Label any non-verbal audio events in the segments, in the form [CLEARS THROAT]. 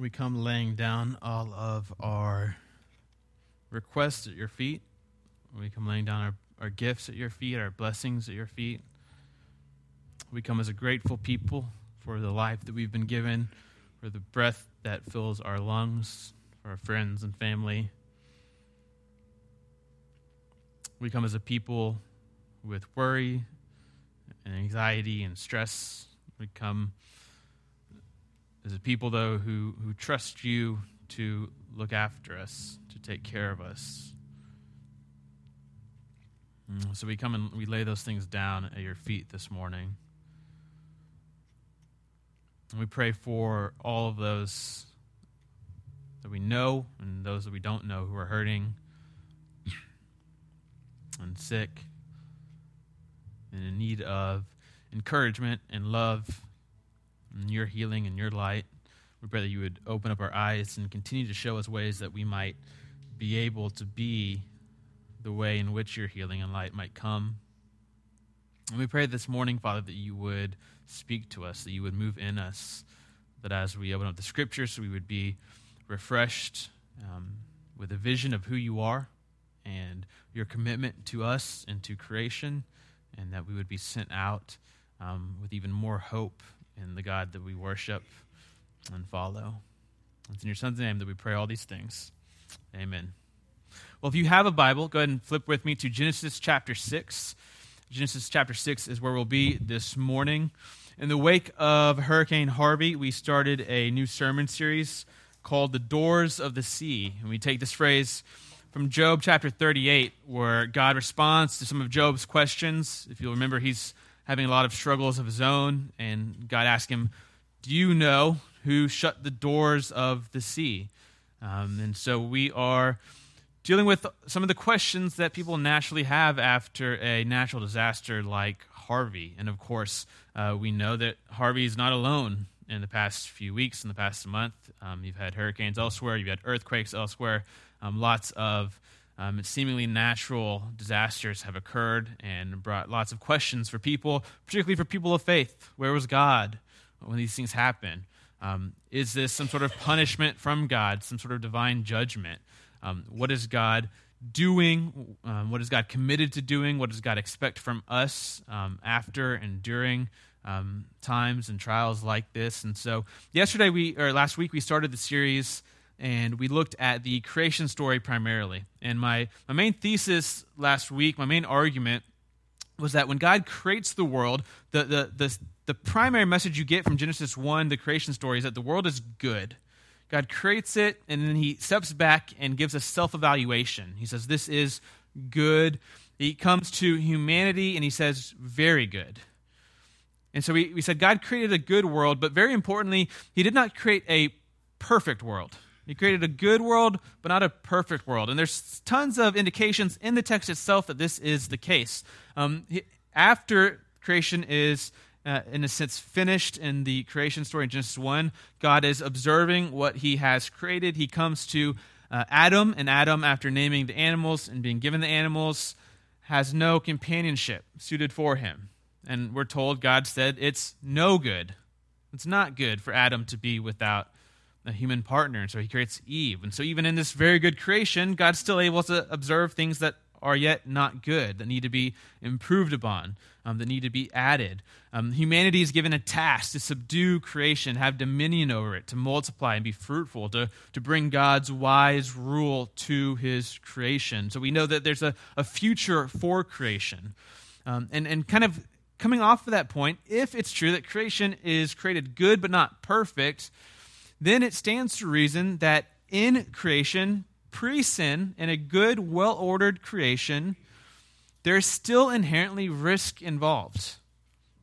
we come laying down all of our requests at your feet. We come laying down our, our gifts at your feet, our blessings at your feet. We come as a grateful people for the life that we've been given, for the breath that fills our lungs, for our friends and family. We come as a people with worry and anxiety and stress. We come as a people, though, who, who trust you to look after us, to take care of us. Mm, so we come and we lay those things down at your feet this morning. And we pray for all of those that we know and those that we don't know who are hurting [CLEARS THROAT] and sick and in need of encouragement and love and your healing and your light. We pray that you would open up our eyes and continue to show us ways that we might be able to be the way in which your healing and light might come. And we pray this morning, Father, that you would speak to us, that you would move in us, that as we open up the scriptures, we would be refreshed um, with a vision of who you are and your commitment to us and to creation, and that we would be sent out um, with even more hope in the God that we worship and follow. It's in your Son's name that we pray all these things. Amen. Well, if you have a Bible, go ahead and flip with me to Genesis chapter 6. Genesis chapter 6 is where we'll be this morning. In the wake of Hurricane Harvey, we started a new sermon series called The Doors of the Sea. And we take this phrase from Job chapter 38, where God responds to some of Job's questions. If you'll remember, he's having a lot of struggles of his own, and God asked him, Do you know who shut the doors of the sea? Um, and so we are dealing with some of the questions that people naturally have after a natural disaster like Harvey. And of course, uh, we know that Harvey is not alone in the past few weeks, in the past month. Um, you've had hurricanes elsewhere, you've had earthquakes elsewhere, um, lots of um, seemingly natural disasters have occurred and brought lots of questions for people, particularly for people of faith. Where was God when these things happen? Um, is this some sort of punishment from God, some sort of divine judgment? Um, what is God doing? Um, what is God committed to doing? What does God expect from us um, after and during um, times and trials like this? And so, yesterday we or last week we started the series and we looked at the creation story primarily. And my, my main thesis last week, my main argument, was that when God creates the world, the, the, the, the primary message you get from Genesis 1, the creation story, is that the world is good. God creates it, and then he steps back and gives a self evaluation. He says, This is good. He comes to humanity and he says, Very good. And so we, we said God created a good world, but very importantly, he did not create a perfect world. He created a good world, but not a perfect world. And there's tons of indications in the text itself that this is the case. Um, after creation is, uh, in a sense, finished in the creation story in Genesis 1, God is observing what he has created. He comes to uh, Adam, and Adam, after naming the animals and being given the animals, has no companionship suited for him. And we're told God said it's no good. It's not good for Adam to be without a human partner. And so he creates Eve. And so, even in this very good creation, God's still able to observe things that are yet not good, that need to be improved upon, um, that need to be added. Um, humanity is given a task to subdue creation, have dominion over it, to multiply and be fruitful, to, to bring God's wise rule to his creation. So we know that there's a, a future for creation. Um, and, and kind of coming off of that point, if it's true that creation is created good but not perfect, then it stands to reason that in creation, pre sin, in a good, well ordered creation, there's still inherently risk involved.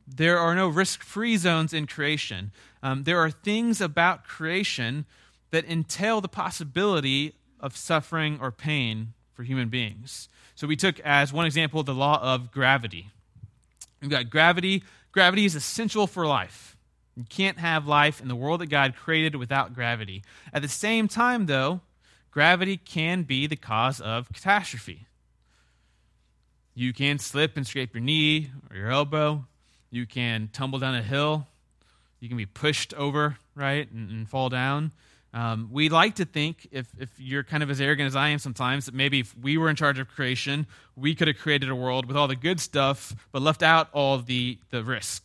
There are no risk free zones in creation. Um, there are things about creation that entail the possibility of suffering or pain for human beings. So we took as one example the law of gravity. We've got gravity. Gravity is essential for life. You can't have life in the world that God created without gravity. At the same time, though, gravity can be the cause of catastrophe. You can slip and scrape your knee or your elbow. You can tumble down a hill. You can be pushed over, right, and, and fall down. Um, we like to think, if, if you're kind of as arrogant as I am sometimes, that maybe if we were in charge of creation, we could have created a world with all the good stuff, but left out all the, the risk,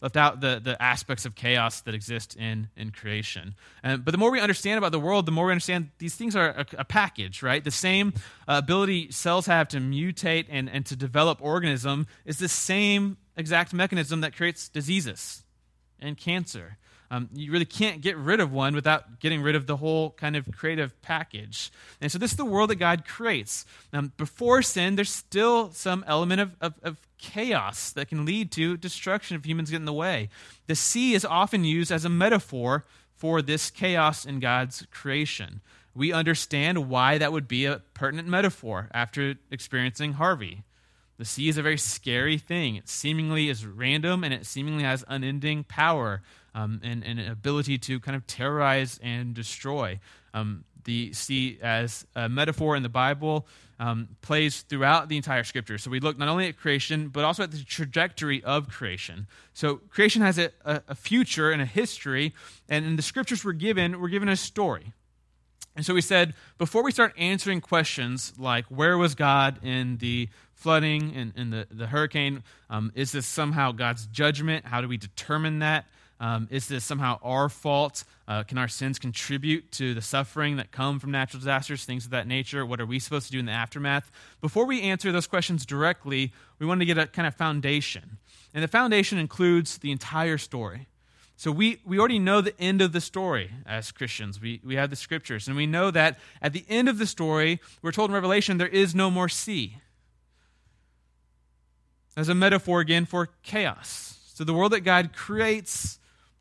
left out the, the aspects of chaos that exist in, in creation. but the more we understand about the world, the more we understand these things are a, a package, right? The same uh, ability cells have to mutate and, and to develop organism is the same exact mechanism that creates diseases and cancer. Um, you really can't get rid of one without getting rid of the whole kind of creative package. And so, this is the world that God creates. Um, before sin, there's still some element of, of, of chaos that can lead to destruction if humans get in the way. The sea is often used as a metaphor for this chaos in God's creation. We understand why that would be a pertinent metaphor after experiencing Harvey. The sea is a very scary thing. It seemingly is random and it seemingly has unending power um, and, and, an ability to kind of terrorize and destroy. Um, the sea, as a metaphor in the Bible, um, plays throughout the entire scripture. So we look not only at creation, but also at the trajectory of creation. So creation has a, a, future and a history, and in the scriptures we're given, we're given a story. And so we said, before we start answering questions like where was God in the flooding and in the, the hurricane, um, is this somehow God's judgment? How do we determine that? Um, is this somehow our fault? Uh, can our sins contribute to the suffering that come from natural disasters, things of that nature? What are we supposed to do in the aftermath? Before we answer those questions directly, we want to get a kind of foundation. And the foundation includes the entire story. So we, we already know the end of the story as Christians. We, we have the scriptures. And we know that at the end of the story, we're told in Revelation, there is no more sea. As a metaphor again for chaos. So the world that God creates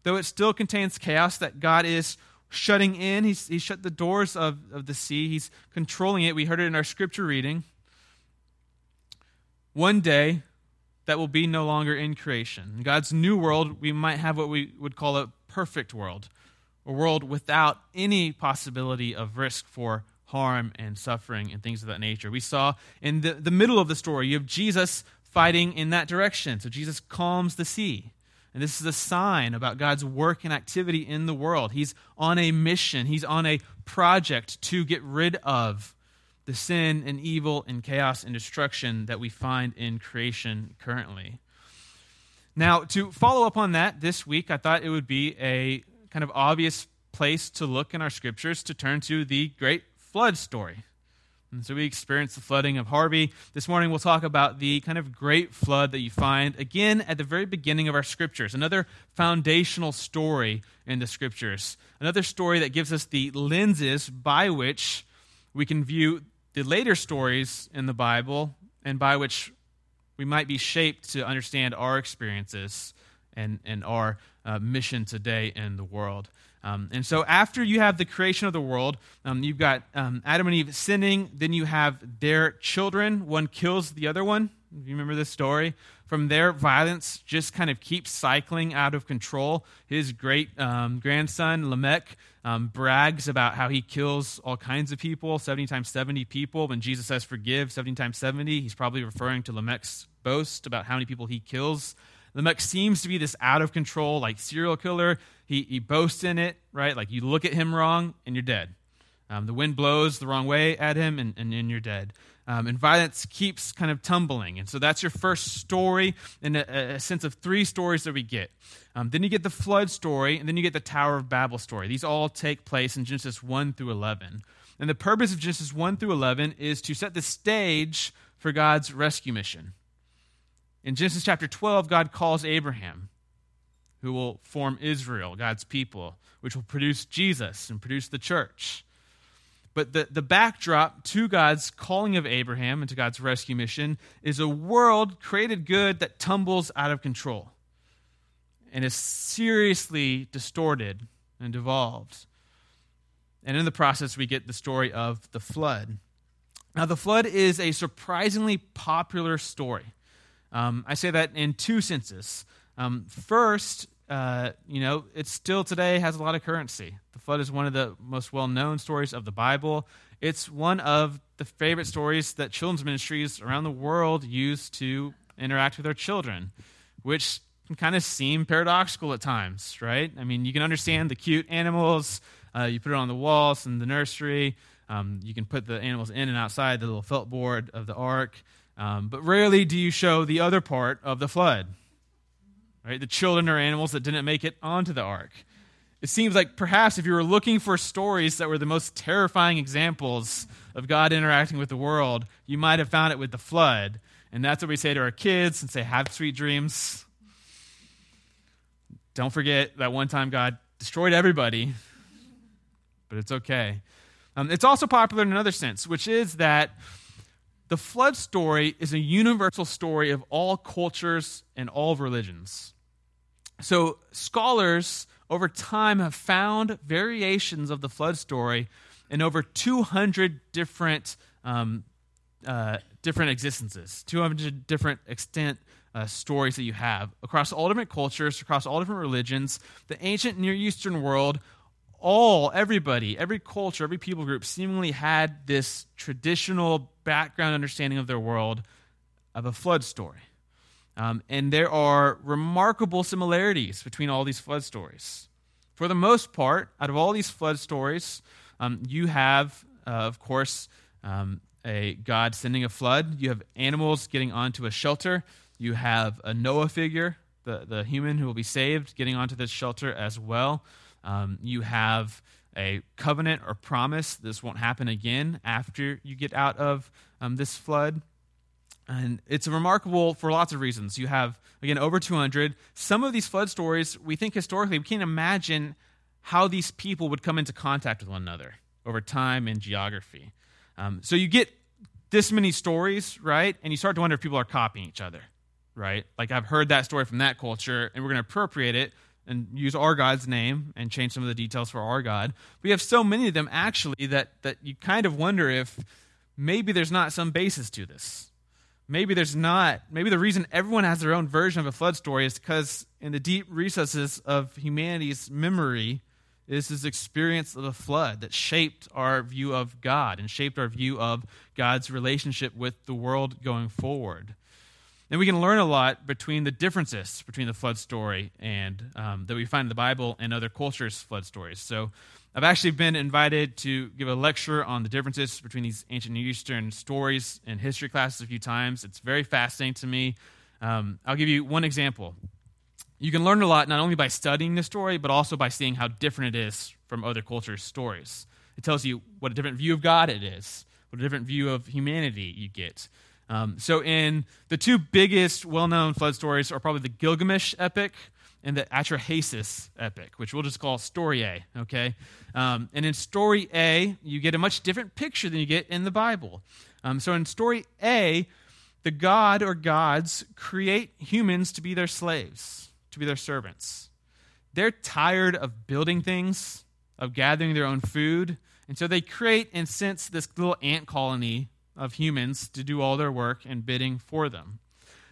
though it still contains chaos that God is shutting in. He's, he's shut the doors of, of the sea, He's controlling it. We heard it in our scripture reading. One day, that will be no longer in creation. In God's new world, we might have what we would call a perfect world, a world without any possibility of risk for harm and suffering and things of that nature. We saw in the, the middle of the story, you have Jesus fighting in that direction. So Jesus calms the sea. And this is a sign about God's work and activity in the world. He's on a mission, He's on a project to get rid of the sin and evil and chaos and destruction that we find in creation currently. Now, to follow up on that this week, I thought it would be a kind of obvious place to look in our scriptures to turn to the great flood story. And so we experienced the flooding of Harvey. This morning we'll talk about the kind of great flood that you find again at the very beginning of our scriptures. Another foundational story in the scriptures. Another story that gives us the lenses by which we can view the later stories in the Bible and by which we might be shaped to understand our experiences and, and our uh, mission today in the world. Um, and so, after you have the creation of the world, um, you've got um, Adam and Eve sinning. Then you have their children. One kills the other one. You remember this story? From there, violence just kind of keeps cycling out of control. His great um, grandson, Lamech, um, brags about how he kills all kinds of people 70 times 70 people. When Jesus says forgive 70 times 70, he's probably referring to Lamech's boast about how many people he kills. Lamech seems to be this out of control, like serial killer. He, he boasts in it, right? Like you look at him wrong and you're dead. Um, the wind blows the wrong way at him and, and, and you're dead. Um, and violence keeps kind of tumbling. And so that's your first story in a, a sense of three stories that we get. Um, then you get the flood story, and then you get the Tower of Babel story. These all take place in Genesis 1 through 11. And the purpose of Genesis 1 through 11 is to set the stage for God's rescue mission. In Genesis chapter 12, God calls Abraham, who will form Israel, God's people, which will produce Jesus and produce the church. But the, the backdrop to God's calling of Abraham and to God's rescue mission is a world created good that tumbles out of control and is seriously distorted and devolved. And in the process, we get the story of the flood. Now, the flood is a surprisingly popular story. Um, I say that in two senses. Um, first, uh, you know, it still today has a lot of currency. The flood is one of the most well known stories of the Bible. It's one of the favorite stories that children's ministries around the world use to interact with their children, which can kind of seem paradoxical at times, right? I mean, you can understand the cute animals Uh, you put it on the walls in the nursery. Um, you can put the animals in and outside the little felt board of the ark. Um, but rarely do you show the other part of the flood, right? The children or animals that didn't make it onto the ark. It seems like perhaps if you were looking for stories that were the most terrifying examples of God interacting with the world, you might have found it with the flood. And that's what we say to our kids and say, have sweet dreams. Don't forget that one time God destroyed everybody, but it's okay. Um, it's also popular in another sense, which is that the flood story is a universal story of all cultures and all religions. So, scholars over time have found variations of the flood story in over 200 different um, uh, different existences, 200 different extent uh, stories that you have across all different cultures, across all different religions. The ancient Near Eastern world, all, everybody, every culture, every people group seemingly had this traditional background understanding of their world of a flood story. Um, and there are remarkable similarities between all these flood stories. For the most part, out of all these flood stories, um, you have, uh, of course, um, a God sending a flood. You have animals getting onto a shelter. You have a Noah figure, the, the human who will be saved, getting onto this shelter as well. Um, you have a covenant or promise. This won't happen again after you get out of um, this flood. And it's remarkable for lots of reasons. You have, again, over 200. Some of these flood stories, we think historically, we can't imagine how these people would come into contact with one another over time and geography. Um, so you get this many stories, right? And you start to wonder if people are copying each other, right? Like I've heard that story from that culture, and we're going to appropriate it and use our God's name and change some of the details for our God. We have so many of them actually that, that you kind of wonder if maybe there's not some basis to this. Maybe there's not. Maybe the reason everyone has their own version of a flood story is because in the deep recesses of humanity's memory, is this experience of the flood that shaped our view of God and shaped our view of God's relationship with the world going forward. And we can learn a lot between the differences between the flood story and um, that we find in the Bible and other cultures' flood stories. So, I've actually been invited to give a lecture on the differences between these ancient Near Eastern stories in history classes a few times. It's very fascinating to me. Um, I'll give you one example you can learn a lot not only by studying the story, but also by seeing how different it is from other cultures' stories. It tells you what a different view of God it is, what a different view of humanity you get. Um, so, in the two biggest well known flood stories are probably the Gilgamesh epic and the Atrahasis epic, which we'll just call Story A, okay? Um, and in Story A, you get a much different picture than you get in the Bible. Um, so, in Story A, the god or gods create humans to be their slaves to be their servants. They're tired of building things, of gathering their own food, and so they create and sense this little ant colony of humans to do all their work and bidding for them.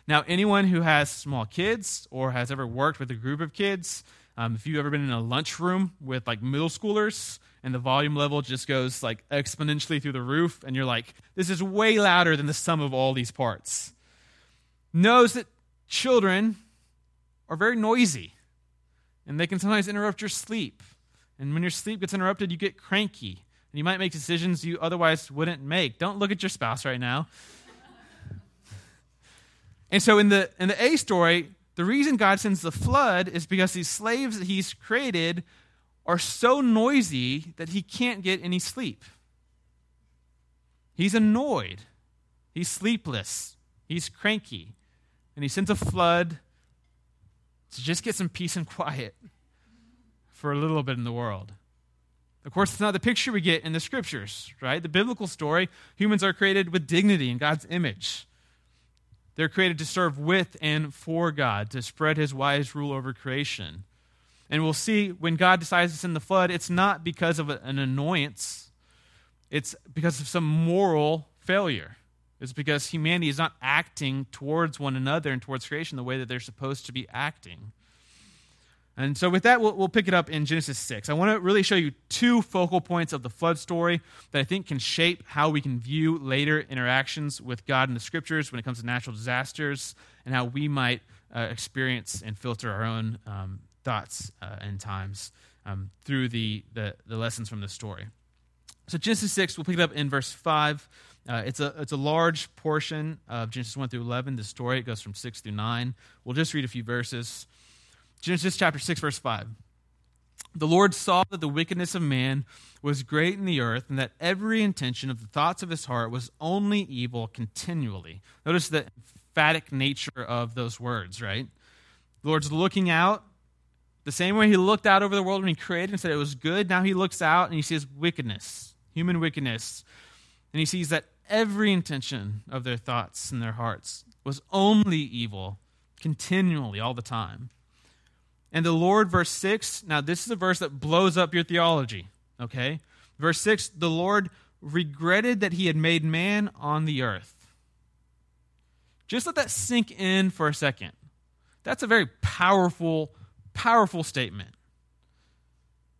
Now, anyone who has small kids or has ever worked with a group of kids, um, if you've ever been in a lunchroom with like middle schoolers and the volume level just goes like exponentially through the roof, and you're like, this is way louder than the sum of all these parts, knows that children are very noisy, and they can sometimes interrupt your sleep. And when your sleep gets interrupted, you get cranky, and you might make decisions you otherwise wouldn't make. Don't look at your spouse right now. and so, in the in the A story, the reason God sends the flood is because these slaves that He's created are so noisy that He can't get any sleep. He's annoyed. He's sleepless. He's cranky. And he sends a flood to just get some peace and [LAUGHS] quiet for a little bit in the world. Of course, it's not the picture we get in the scriptures, right? The biblical story humans are created with dignity in God's image. They're created to serve with and for God, to spread his wise rule over creation. And we'll see when God decides to send the flood, it's not because of an annoyance, it's because of some moral failure It's because humanity is not acting towards one another and towards creation the way that they're supposed to be acting. And so, with that, we'll, we'll, pick it up in Genesis 6. I want to really show you two focal points of the flood story that I think can shape how we can view later interactions with God in the scriptures when it comes to natural disasters and how we might uh, experience and filter our own um, thoughts uh, and times um, through the, the, the lessons from the story. So Genesis 6, we'll pick it up in verse 5. Uh, it's, a, it's a large portion of Genesis 1 through 11, the story. It goes from 6 through 9. We'll just read a few verses. Genesis chapter 6, verse 5. The Lord saw that the wickedness of man was great in the earth, and that every intention of the thoughts of his heart was only evil continually. Notice the emphatic nature of those words, right? The Lord's looking out the same way he looked out over the world when he created and said it was good. Now he looks out and he sees wickedness, human wickedness. And he sees that every intention of their thoughts and their hearts was only evil, continually, all the time. And the Lord, verse 6, now this is a verse that blows up your theology, okay? Verse 6 the Lord regretted that he had made man on the earth. Just let that sink in for a second. That's a very powerful, powerful statement.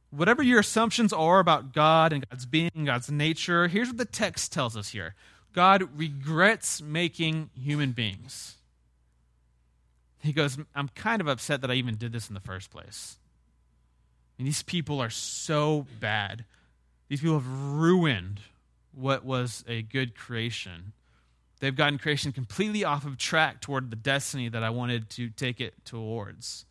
Whatever your assumptions are about God and God's being, God's nature, here's what the text tells us here God regrets making human beings. He goes, I'm kind of upset that I even did this in the first place. And these people are so bad. These people have ruined what was a good creation. They've gotten creation completely off of track toward the destiny that I wanted to take it towards.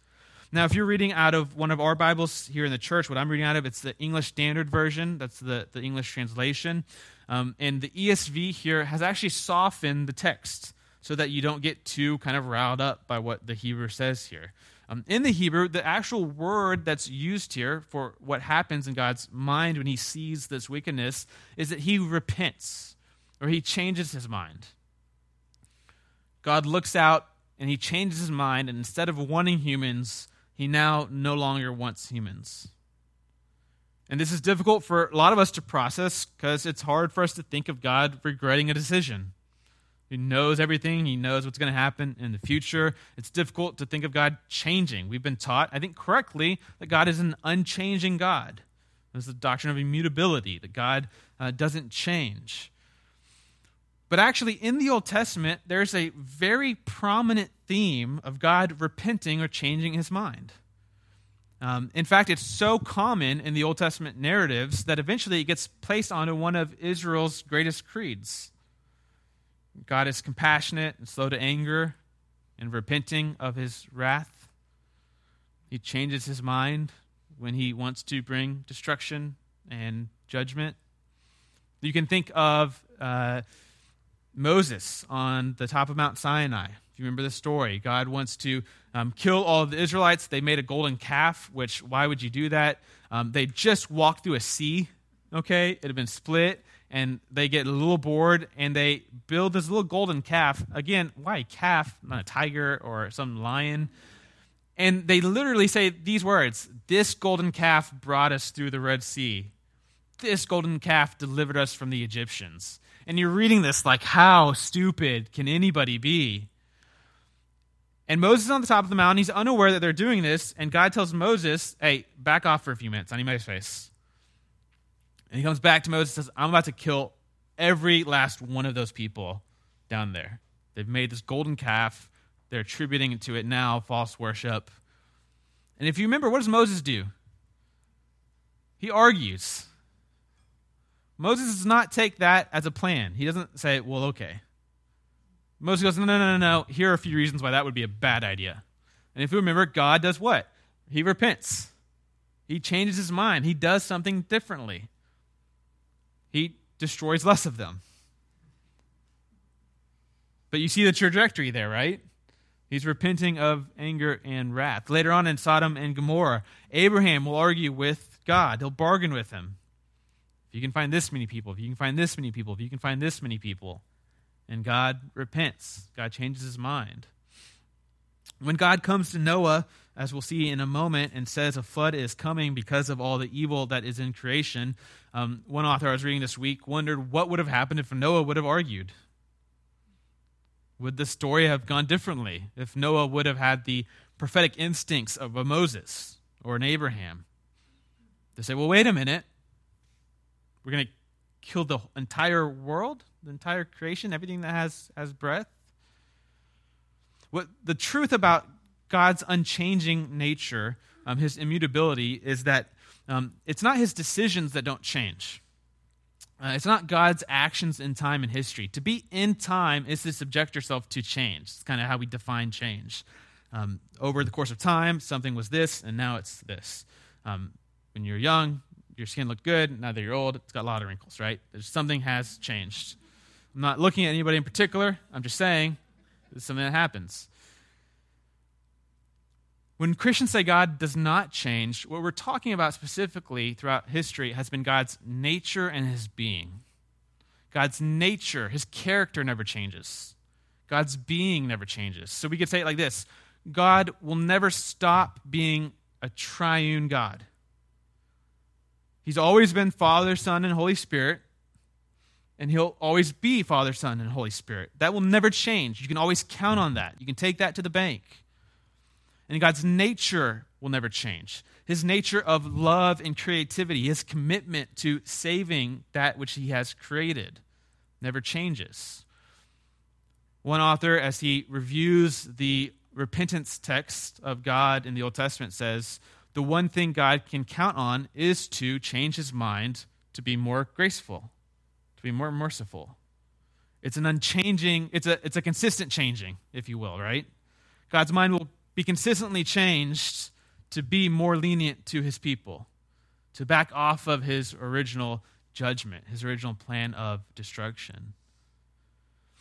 Now, if you're reading out of one of our Bibles here in the church, what I'm reading out of, it's the English Standard Version. That's the, the English translation. Um, and the ESV here has actually softened the text so that you don't get too kind of riled up by what the Hebrew says here. Um, in the Hebrew, the actual word that's used here for what happens in God's mind when he sees this wickedness is that he repents or he changes his mind. God looks out and he changes his mind, and instead of wanting humans, he now no longer wants humans. And this is difficult for a lot of us to process because it's hard for us to think of God regretting a decision. He knows everything, He knows what's going to happen in the future. It's difficult to think of God changing. We've been taught, I think correctly, that God is an unchanging God. There's the doctrine of immutability, that God uh, doesn't change. But actually, in the Old Testament, there's a very prominent theme of God repenting or changing his mind. Um, in fact, it's so common in the Old Testament narratives that eventually it gets placed onto one of Israel's greatest creeds. God is compassionate and slow to anger and repenting of his wrath. He changes his mind when he wants to bring destruction and judgment. You can think of uh, Moses on the top of Mount Sinai. If you remember the story, God wants to um, kill all of the Israelites. They made a golden calf, which, why would you do that? Um, they just walked through a sea, okay? It had been split, and they get a little bored, and they build this little golden calf. Again, why a calf, not a tiger or some lion? And they literally say these words This golden calf brought us through the Red Sea. This golden calf delivered us from the Egyptians. And you're reading this like, how stupid can anybody be? And Moses is on the top of the mountain. He's unaware that they're doing this. And God tells Moses, hey, back off for a few minutes. I need my face. And he comes back to Moses and says, I'm about to kill every last one of those people down there. They've made this golden calf. They're attributing to it now false worship. And if you remember, what does Moses do? He argues. Moses does not take that as a plan. He doesn't say, well, okay. Moses goes, no, no, no, no. Here are a few reasons why that would be a bad idea. And if you remember, God does what? He repents. He changes his mind. He does something differently. He destroys less of them. But you see the trajectory there, right? He's repenting of anger and wrath. Later on in Sodom and Gomorrah, Abraham will argue with God, he'll bargain with him. If you can find this many people, if you can find this many people, if you can find this many people. And God repents, God changes his mind. When God comes to Noah, as we'll see in a moment, and says a flood is coming because of all the evil that is in creation, um, one author I was reading this week wondered what would have happened if Noah would have argued. Would the story have gone differently if Noah would have had the prophetic instincts of a Moses or an Abraham? To say, well, wait a minute. We're going to kill the entire world, the entire creation, everything that has, has breath. What the truth about God's unchanging nature, um, his immutability, is that Um, it's not his decisions that don't change. Uh, it's not God's actions in time and history. To be in time is to subject yourself to change. It's kind of how we define change. Um, over the course of time, something was this, and now it's this. Um, when you're young, your skin looked good. Now that you're old, it's got a lot of wrinkles, right? There's, something has changed. I'm not looking at anybody in particular. I'm just saying it's something that happens. When Christians say God does not change, what we're talking about specifically throughout history has been God's nature and his being. God's nature, his character never changes. God's being never changes. So we could say it like this God will never stop being a triune God. He's always been Father, Son, and Holy Spirit, and he'll always be Father, Son, and Holy Spirit. That will never change. You can always count on that. You can take that to the bank. And God's nature will never change. His nature of love and creativity, his commitment to saving that which he has created, never changes. One author, as he reviews the repentance text of God in the Old Testament, says, The one thing God can count on is to change his mind to be more graceful, to be more merciful. It's an unchanging, it's a, it's a consistent changing, if you will, right? God's mind will be consistently changed to be more lenient to his people, to back off of his original judgment, his original plan of destruction.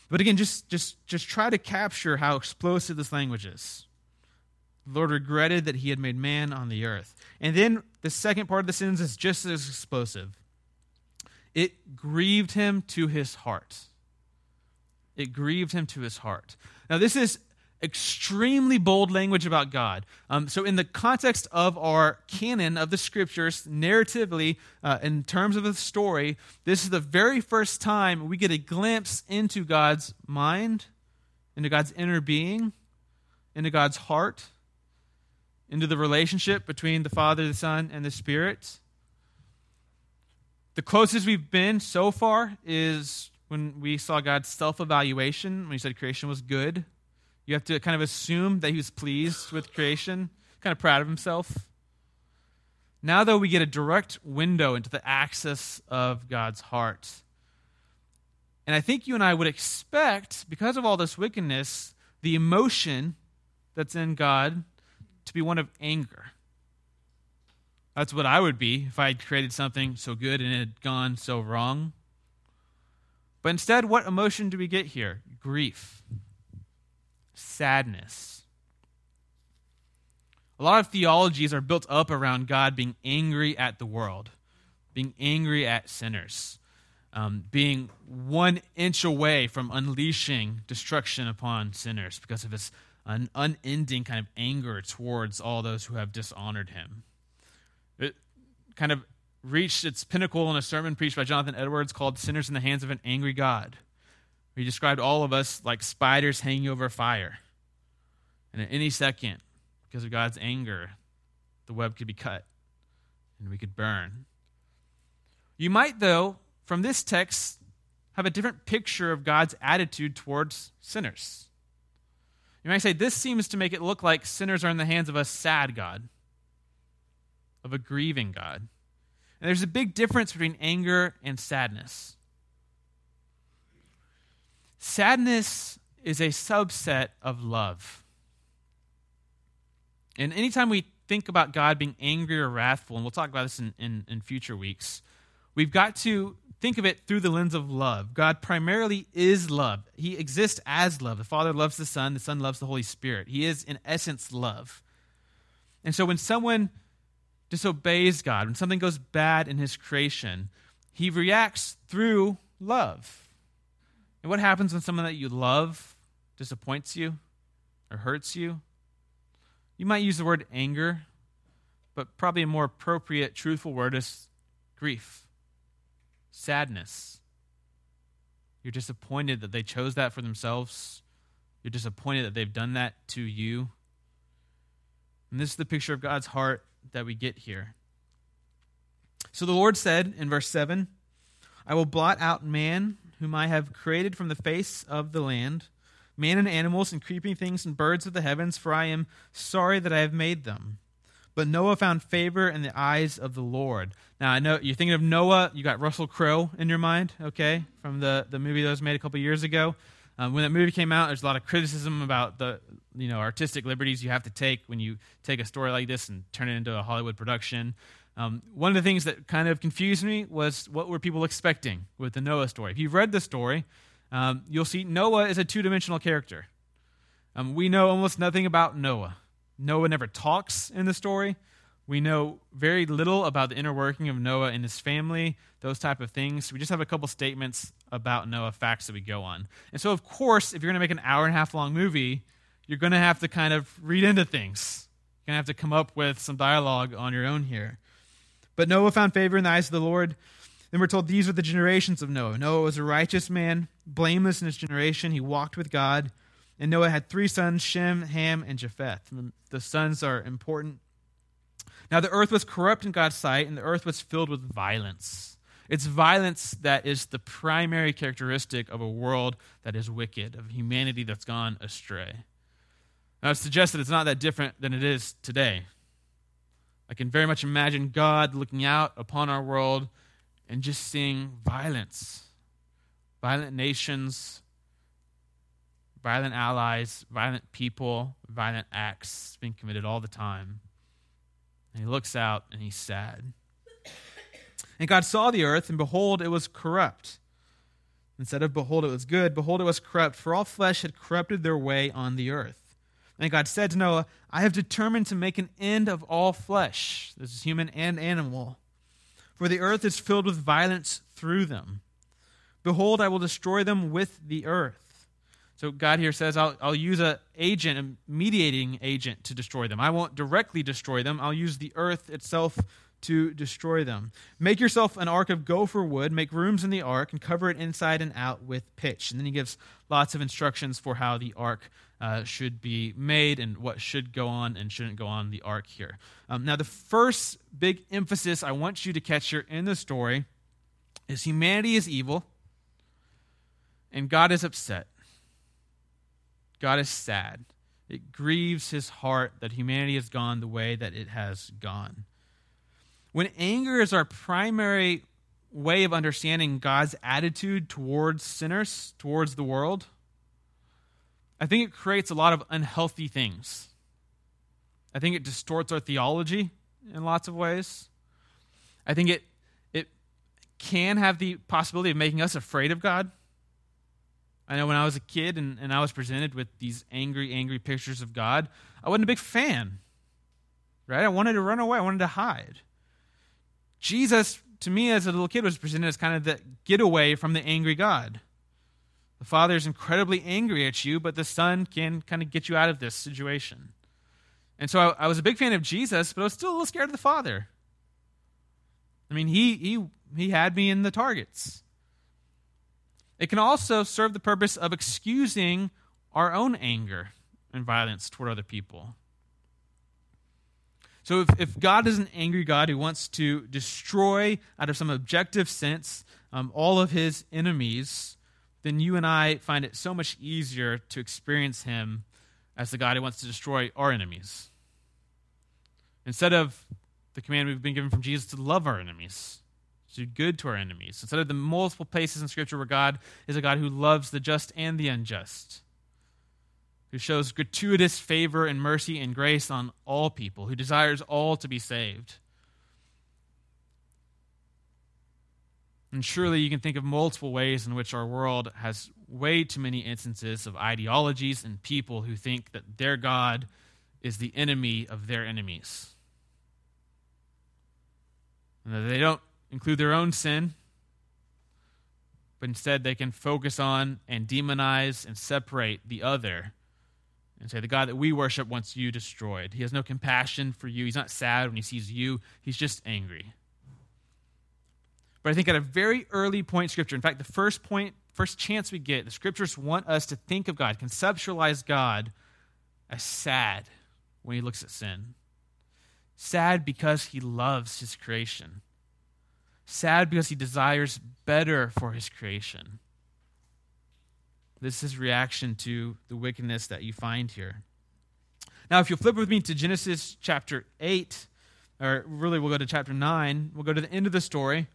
But again, just, just, just try to capture how explosive this language is. The Lord regretted that he had made man on the earth. And then the second part of the sentence is just as explosive. It grieved him to his heart. It grieved him to his heart. Now, this is extremely bold language about God. Um, so, in the context of our canon of the scriptures, narratively, uh, in terms of the story, this is the very first time we get a glimpse into God's mind, into God's inner being, into God's heart, into the relationship between the Father, the Son, and the Spirit. The closest we've been so far is when we saw God's self evaluation, when he said creation was good. You have to kind of assume that he was pleased with creation, kind of proud of himself. Now, though, we get a direct window into the access of God's heart. And I think you and I would expect, because of all this wickedness, the emotion that's in God to be one of anger. That's what I would be if I had created something so good and it had gone so wrong. But instead, what emotion do we get here? Grief sadness. A lot of theologies are built up around God being angry at the world, being angry at sinners, um, being one inch away from unleashing destruction upon sinners because of his an unending kind of anger towards all those who have dishonored him. It kind of reached its pinnacle in a sermon preached by Jonathan Edwards called Sinners in the Hands of an Angry God. He described all of us like spiders hanging over fire. And at any second, because of God's anger, the web could be cut and we could burn. You might, though, from this text, have a different picture of God's attitude towards sinners. You might say, this seems to make it look like sinners are in the hands of a sad God, of a grieving God. And there's a big difference between anger and sadness. Sadness is a subset of love. And anytime we think about God being angry or wrathful, and we'll talk about this in, in, in, future weeks, we've got to think of it through the lens of love. God primarily is love, He exists as love. The Father loves the Son, the Son loves the Holy Spirit. He is, in essence, love. And so when someone disobeys God, when something goes bad in His creation, He reacts through love. And what happens when someone that you love disappoints you or hurts you? You might use the word anger, but probably a more appropriate, truthful word is grief, sadness. You're disappointed that they chose that for themselves. You're disappointed that they've done that to you. And this is the picture of God's heart that we get here. So the Lord said in verse 7 I will blot out man whom I have created from the face of the land, man and animals and creeping things and birds of the heavens, for I am sorry that I have made them. But Noah found favor in the eyes of the Lord. Now, I know you're thinking of Noah, you got Russell Crowe in your mind, okay, from the, the movie that was made a couple years ago. Um, when that movie came out, there's a lot of criticism about the you know artistic liberties you have to take when you take a story like this and turn it into a Hollywood production. Um, one of the things that kind of confused me was what were people expecting with the Noah story. If you've read the story, um, you'll see Noah is a two dimensional character. Um, we know almost nothing about Noah. Noah never talks in the story. We know very little about the inner working of Noah and his family, those type of things. We just have a couple statements about Noah, facts that we go on. And so, of course, if you're going to make an hour and a half long movie, you're going to have to kind of read into things. You're going to have to come up with some dialogue on your own here. But Noah found favor in the eyes of the Lord. Then we're told these were the generations of Noah. Noah was a righteous man, blameless in his generation. He walked with God. And Noah had three sons Shem, Ham, and Japheth. And the sons are important. Now, the earth was corrupt in God's sight, and the earth was filled with violence. It's violence that is the primary characteristic of a world that is wicked, of humanity that's gone astray. Now, I suggest that it's not that different than it is today. I can very much imagine God looking out upon our world and just seeing violence, violent nations, violent allies, violent people, violent acts being committed all the time. And he looks out and he's sad. And God saw the earth, and behold, it was corrupt. Instead of behold, it was good, behold, it was corrupt, for all flesh had corrupted their way on the earth. And God said to Noah, I have determined to make an end of all flesh. This is human and animal. For the earth is filled with violence through them. Behold, I will destroy them with the earth. So God here says, I'll, I'll use an agent, a mediating agent to destroy them. I won't directly destroy them. I'll use the earth itself to destroy them. Make yourself an ark of gopher wood, make rooms in the ark, and cover it inside and out with pitch. And then he gives lots of instructions for how the ark uh, should be made and what should go on and shouldn't go on the ark here. Um, now, the first big emphasis I want you to catch here in the story is humanity is evil and God is upset. God is sad. It grieves his heart that humanity has gone the way that it has gone. When anger is our primary way of understanding God's attitude towards sinners, towards the world, I think it creates a lot of unhealthy things. I think it distorts our theology in lots of ways. I think it it can have the possibility of making us afraid of God. I know when I was a kid and, and I was presented with these angry, angry pictures of God, I wasn't a big fan. Right? I wanted to run away, I wanted to hide. Jesus, to me as a little kid, was presented as kind of the getaway from the angry God. The Father is incredibly angry at you, but the Son can kind of get you out of this situation. And so I, I, was a big fan of Jesus, but I was still a little scared of the Father. I mean, he, he, he had me in the targets. It can also serve the purpose of excusing our own anger and violence toward other people. So if, if God is an angry God who wants to destroy, out of some objective sense, um, all of his enemies, then you and I find it so much easier to experience Him as the God who wants to destroy our enemies. Instead of the command we've been given from Jesus to love our enemies, to do good to our enemies, instead of the multiple places in Scripture where God is a God who loves the just and the unjust, who shows gratuitous favor and mercy and grace on all people, who desires all to be saved. And surely you can think of multiple ways in which our world has way too many instances of ideologies and people who think that their God is the enemy of their enemies. And that they don't include their own sin, but instead they can focus on and demonize and separate the other and say, The God that we worship wants you destroyed. He has no compassion for you. He's not sad when he sees you, he's just angry. But I think at a very early point in Scripture, in fact, the first point, first chance we get, the Scriptures want us to think of God, conceptualize God as sad when he looks at sin. Sad because he loves his creation. Sad because he desires better for his creation. This is reaction to the wickedness that you find here. Now, if you'll flip with me to Genesis chapter 8, or really we'll go to chapter 9, we'll go to the end of the story.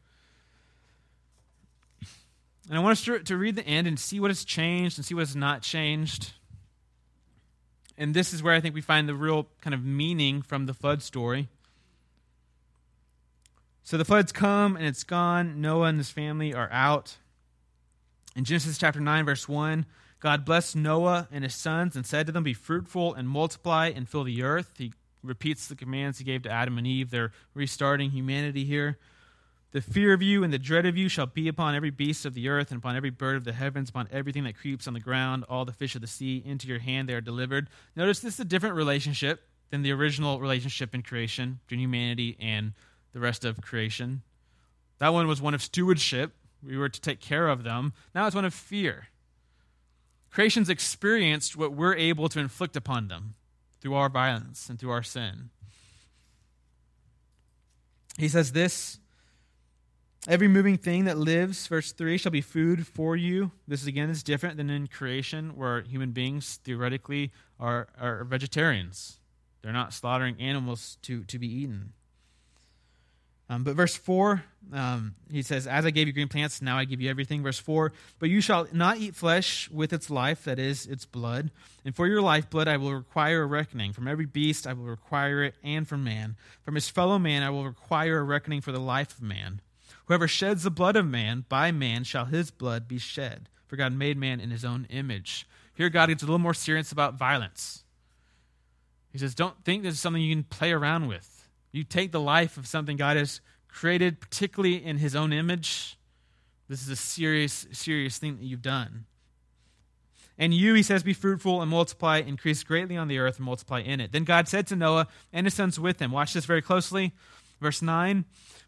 And I want us to, to read the end and see what has changed and see what has not changed. And this is where I think we find the real kind of meaning from the flood story. So the flood's come and it's gone. Noah and his family are out. In Genesis chapter 9, verse 1, God blessed Noah and his sons and said to them, Be fruitful and multiply and fill the earth. He repeats the commands he gave to Adam and Eve. They're restarting humanity here. The fear of you and the dread of you shall be upon every beast of the earth and upon every bird of the heavens, upon everything that creeps on the ground, all the fish of the sea. Into your hand they are delivered. Notice this is a different relationship than the original relationship in creation between humanity and the rest of creation. That one was one of stewardship. We were to take care of them. Now it's one of fear. Creation's experienced what we're able to inflict upon them through our violence and through our sin. He says this Every moving thing that lives, verse 3, shall be food for you. This, again, is different than in creation, where human beings theoretically are, are vegetarians. They're not slaughtering animals to, to be eaten. Um, but verse 4, um, he says, As I gave you green plants, now I give you everything. Verse 4, But you shall not eat flesh with its life, that is, its blood. And for your lifeblood I will require a reckoning. From every beast I will require it, and from man. From his fellow man I will require a reckoning for the life of man. Whoever sheds the blood of man, by man shall his blood be shed. For God made man in his own image. Here, God gets a little more serious about violence. He says, Don't think this is something you can play around with. You take the life of something God has created, particularly in his own image. This is a serious, serious thing that you've done. And you, he says, be fruitful and multiply, increase greatly on the earth and multiply in it. Then God said to Noah and his sons with him, watch this very closely. Verse 9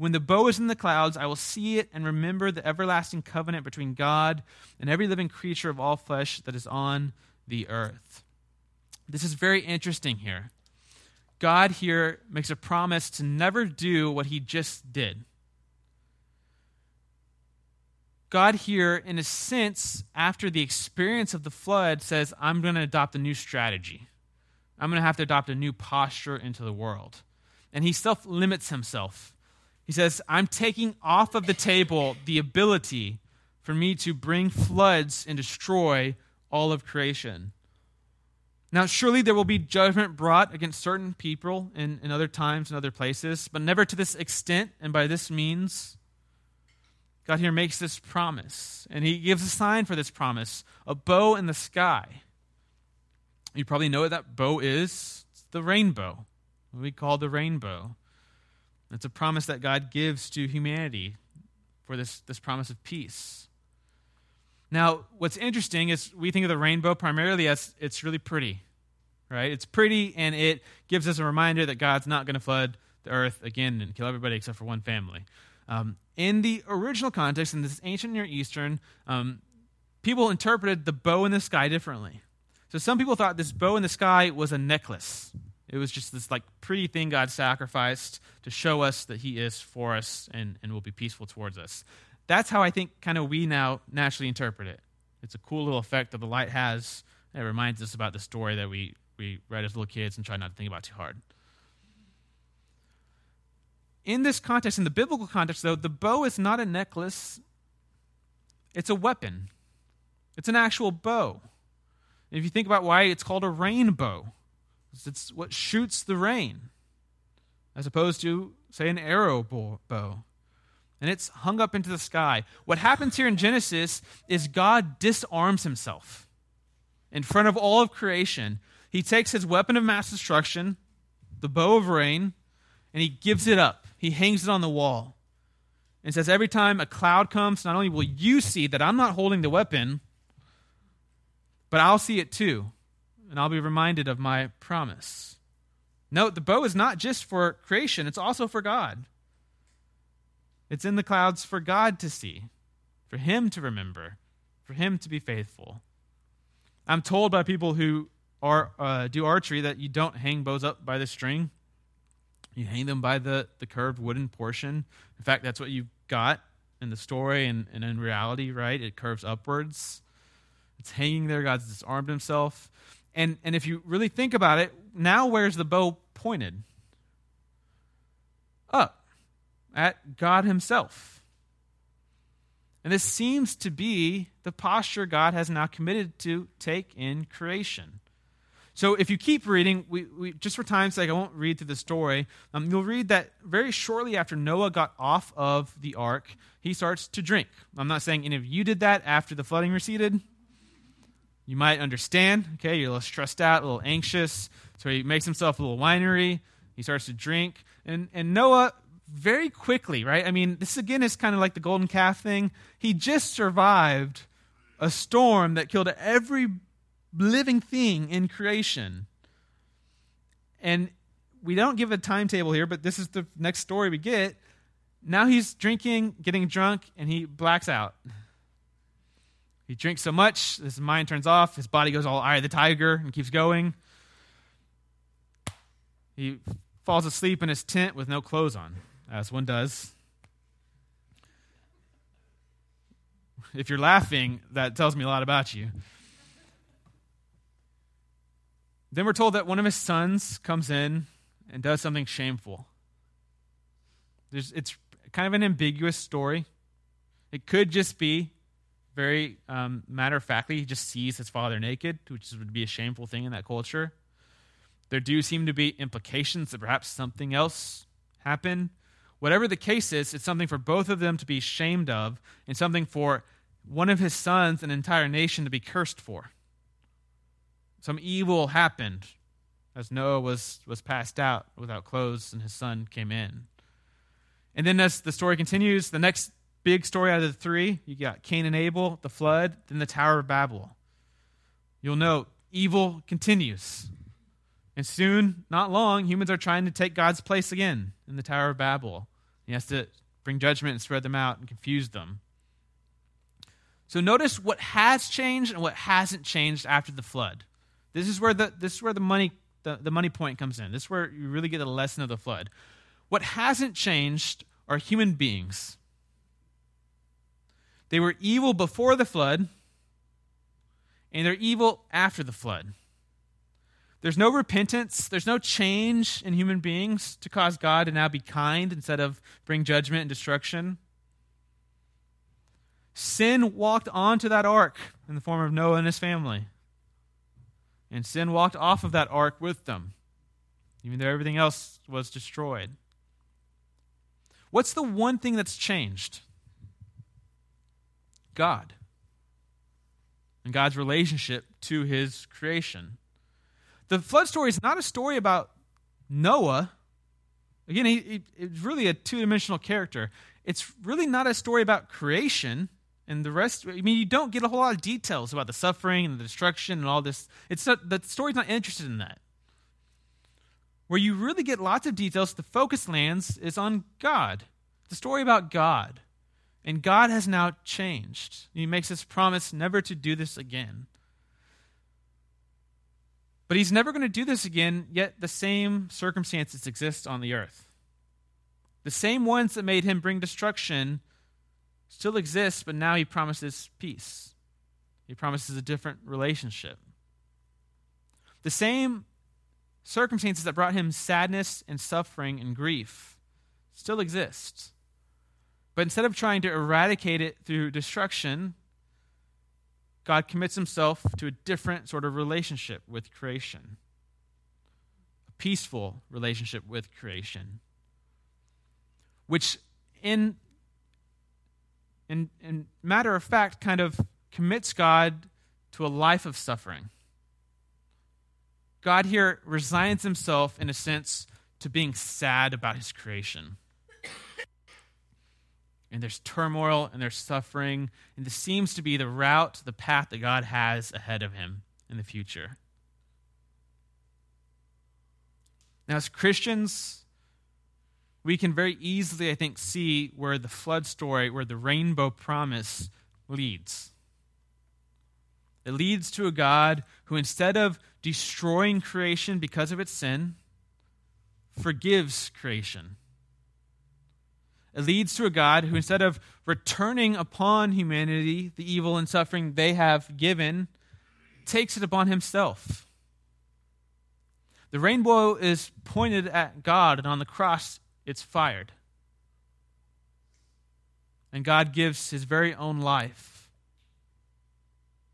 When the bow is in the clouds, I will see it and remember the everlasting covenant between God and every living creature of all flesh that is on the earth. This is very interesting here. God here makes a promise to never do what he just did. God here, in a sense, after the experience of the flood, says, I'm going to adopt a new strategy. I'm going to have to adopt a new posture into the world. And he self limits himself he says, I'm taking off of the table the ability for me to bring floods and destroy all of creation. Now, surely there will be judgment brought against certain people in, in other times and other places, but never to this extent and by this means. God here makes this promise, and he gives a sign for this promise a bow in the sky. You probably know what that bow is it's the rainbow, what we call the rainbow. It's a promise that God gives to humanity for this, this promise of peace. Now, what's interesting is we think of the rainbow primarily as it's really pretty, right? It's pretty and it gives us a reminder that God's not going to flood the earth again and kill everybody except for one family. Um, in the original context, in this ancient Near Eastern, um, people interpreted the bow in the sky differently. So some people thought this bow in the sky was a necklace, it was just this like pretty thing God sacrificed to show us that He is for us and, and will be peaceful towards us. That's how I think kind of we now naturally interpret it. It's a cool little effect that the light has. It reminds us about the story that we, we read as little kids and try not to think about too hard. In this context, in the biblical context, though, the bow is not a necklace, it's a weapon. It's an actual bow. if you think about why it's called a rainbow, it's what shoots the rain. as opposed to, say, an arrow bow. And it's hung up into the sky. What happens here in Genesis is God disarms himself in front of all of creation. He takes his weapon of mass destruction, the bow of rain, and he gives it up. He hangs it on the wall and says, Every time a cloud comes, not only will you see that I'm not holding the weapon, but I'll see it too, and I'll be reminded of my promise. Note, the bow is not just for creation, it's also for God. It's in the clouds for God to see, for Him to remember, for Him to be faithful. I'm told by people who are, uh, do archery that you don't hang bows up by the string. You hang them by the, the curved wooden portion. In fact, that's what you got in the story and, and in reality, right? It curves upwards. It's hanging there. God's disarmed himself. And, and if you really think about it, now where's the bow pointed? Up at God Himself. And this seems to be the posture God has now committed to take in creation. So if you keep reading, we, we, just for time's sake, I won't read through the story. Um, you'll read that very shortly after Noah got off of the ark, he starts to drink. I'm not saying any of you did that after the flooding receded. You might understand, okay, you're a little stressed out, a little anxious. So he makes himself a little winery. He starts to drink. And, and Noah, very quickly, right? I mean, this again is kind of like the golden calf thing. He just survived a storm that killed every living thing in creation. And we don't give a timetable here, but this is the next story we get. Now he's drinking, getting drunk, and he blacks out. He drinks so much, his mind turns off, his body goes all eye the tiger and keeps going. He falls asleep in his tent with no clothes on, as one does. If you're laughing, that tells me a lot about you. Then we're told that one of his sons comes in and does something shameful. There's, it's kind of an ambiguous story. It could just be very um, matter of factly, he just sees his father naked, which would be a shameful thing in that culture. There do seem to be implications that perhaps something else happened. Whatever the case is, it's something for both of them to be shamed of, and something for one of his sons, an entire nation, to be cursed for some evil happened as Noah was, was passed out without clothes and his son came in. And then as the story continues, the next big story out of the three, you got Cain and Abel, the flood, then the Tower of Babel. You'll note evil continues. And soon, not long, humans are trying to take God's place again in the Tower of Babel. He has to bring judgment and spread them out and confuse them. So notice what has changed and what hasn't changed after the flood. This is where the, this is where the, money, the, the money point comes in. This is where you really get the lesson of the flood. What hasn't changed are human beings. They were evil before the flood, and they're evil after the flood. There's no repentance, there's no change in human beings to cause God to now be kind instead of bring judgment and destruction. Sin walked onto that ark in the form of Noah and his family. And sin walked off of that ark with them, even though everything else was destroyed. What's the one thing that's changed? God and God's relationship to his creation. The flood story is not a story about Noah. Again, he, he, it's really a two dimensional character. It's really not a story about creation and the rest i mean you don't get a whole lot of details about the suffering and the destruction and all this it's not the story's not interested in that where you really get lots of details the focus lands is on god the story about god and god has now changed he makes this promise never to do this again but he's never going to do this again yet the same circumstances exist on the earth the same ones that made him bring destruction still exist, but now he promises peace. He promises a different relationship. The same circumstances that brought him sadness and suffering and grief still exist. But instead of trying to eradicate it through destruction, God commits himself to a different sort of relationship with creation. A peaceful relationship with creation, which in, in, in matter of fact kind of commits God to a life of suffering. God here resigns himself, in a sense, to being sad about his creation. And there's turmoil and there's suffering, and this seems to be the route, the path that God has ahead of him in the future. Now, as Christians, we can very easily, I think, see where the flood story, where the rainbow promise leads. It leads to a God who, instead of destroying creation because of its sin, forgives creation. It leads to a God who, instead of returning upon humanity the evil and suffering they have given, takes it upon himself. The rainbow is pointed at God, and on the cross, it's fired. And God gives his very own life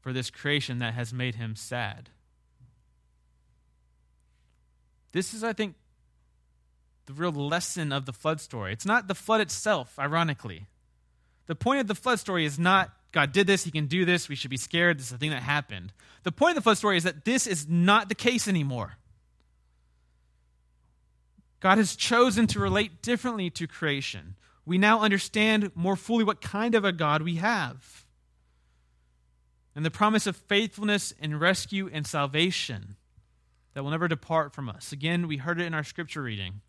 for this creation that has made him sad. This is, I think, the real lesson of the flood story. It's not the flood itself, ironically. The point of the flood story is not God did this, he can do this, we should be scared, this is the thing that happened. The point of the flood story is that this is not the case anymore. God has chosen to relate differently to creation. We now understand more fully what kind of a God we have and the promise of faithfulness and rescue and salvation that will never depart from us. Again, we heard it in our scripture reading,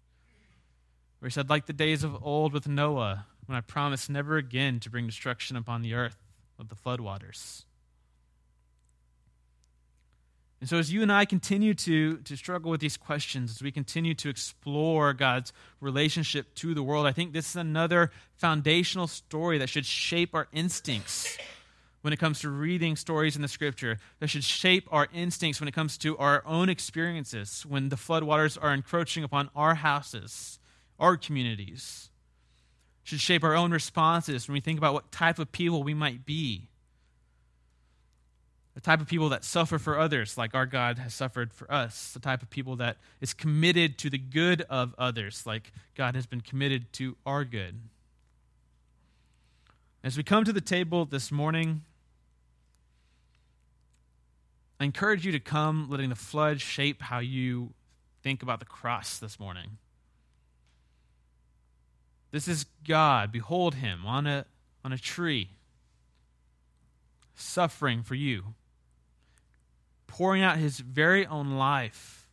where he said, Like the days of old with Noah, when I promised never again to bring destruction upon the earth with the floodwaters. And so, as you and I continue to, to struggle with these questions, as we continue to explore God's relationship to the world, I think this is another foundational story that should shape our instincts when it comes to reading stories in the scripture that should shape our instincts when it comes to our own experiences when the floodwaters are encroaching upon our houses, our communities. Should shape our own responses when we think about what type of people we might be. The type of people that suffer for others, like our God has suffered for us. The type of people that is committed to the good of others, like God has been committed to our good. As we come to the table this morning, I encourage you to come letting the flood shape how you think about the cross this morning. This is God. Behold him on a, on a tree, suffering for you, pouring out his very own life.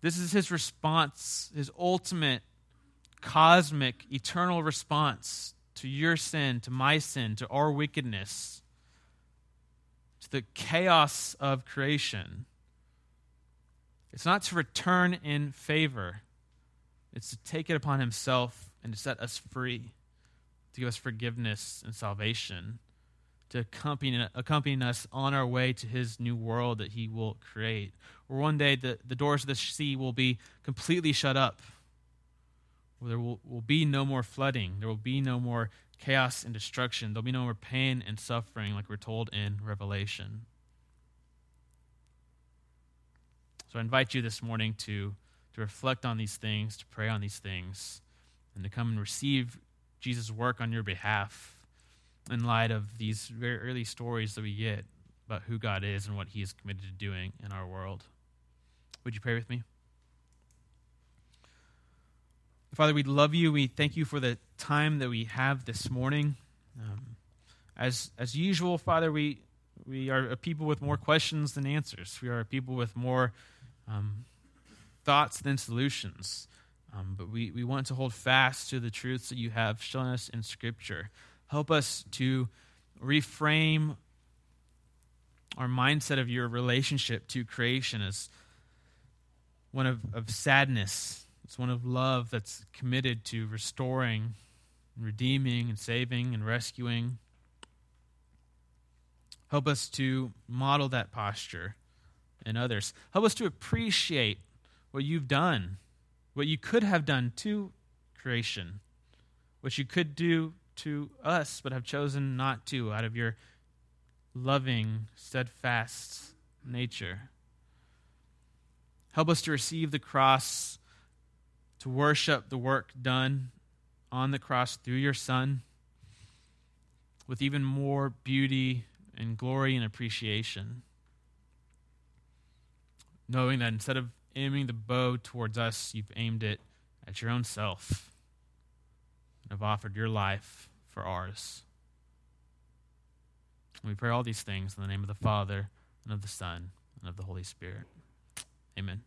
This is his response, his ultimate, cosmic, eternal response to your sin, to my sin, to our wickedness to the chaos of creation. It's not to return in favor, it's to take it upon himself and to set us free, to give us forgiveness and salvation, to accompany, accompany us on our way to his new world that he will create. Where one day the, the doors of the sea will be completely shut up, where there will, will be no more flooding, there will be no more chaos and destruction. There'll be no more pain and suffering like we're told in Revelation. So I invite you this morning to, to reflect on these things, to pray on these things, and to come and receive Jesus' work on your behalf in light of these very early stories that we get about who God is and what He is committed to doing in our world. Would you pray with me? Father, we love you. We thank you for the time that we have this morning. Um, as, as usual, Father, we, we are a people with more questions than answers. We are a people with more um, thoughts than solutions. Um, but we, we want to hold fast to the truths that you have shown us in Scripture. Help us to reframe our mindset of your relationship to creation as one of, of sadness it's one of love that's committed to restoring, redeeming, and saving and rescuing. Help us to model that posture in others. Help us to appreciate what you've done, what you could have done to creation, what you could do to us, but have chosen not to out of your loving, steadfast nature. Help us to receive the cross, to worship the work done on the cross through your Son with even more beauty and glory and appreciation. Knowing that instead of aiming the bow towards us, you've aimed it at your own self and have offered your life for ours. We pray all these things in the name of the Father, and of the Son, and of the Holy Spirit. Amen.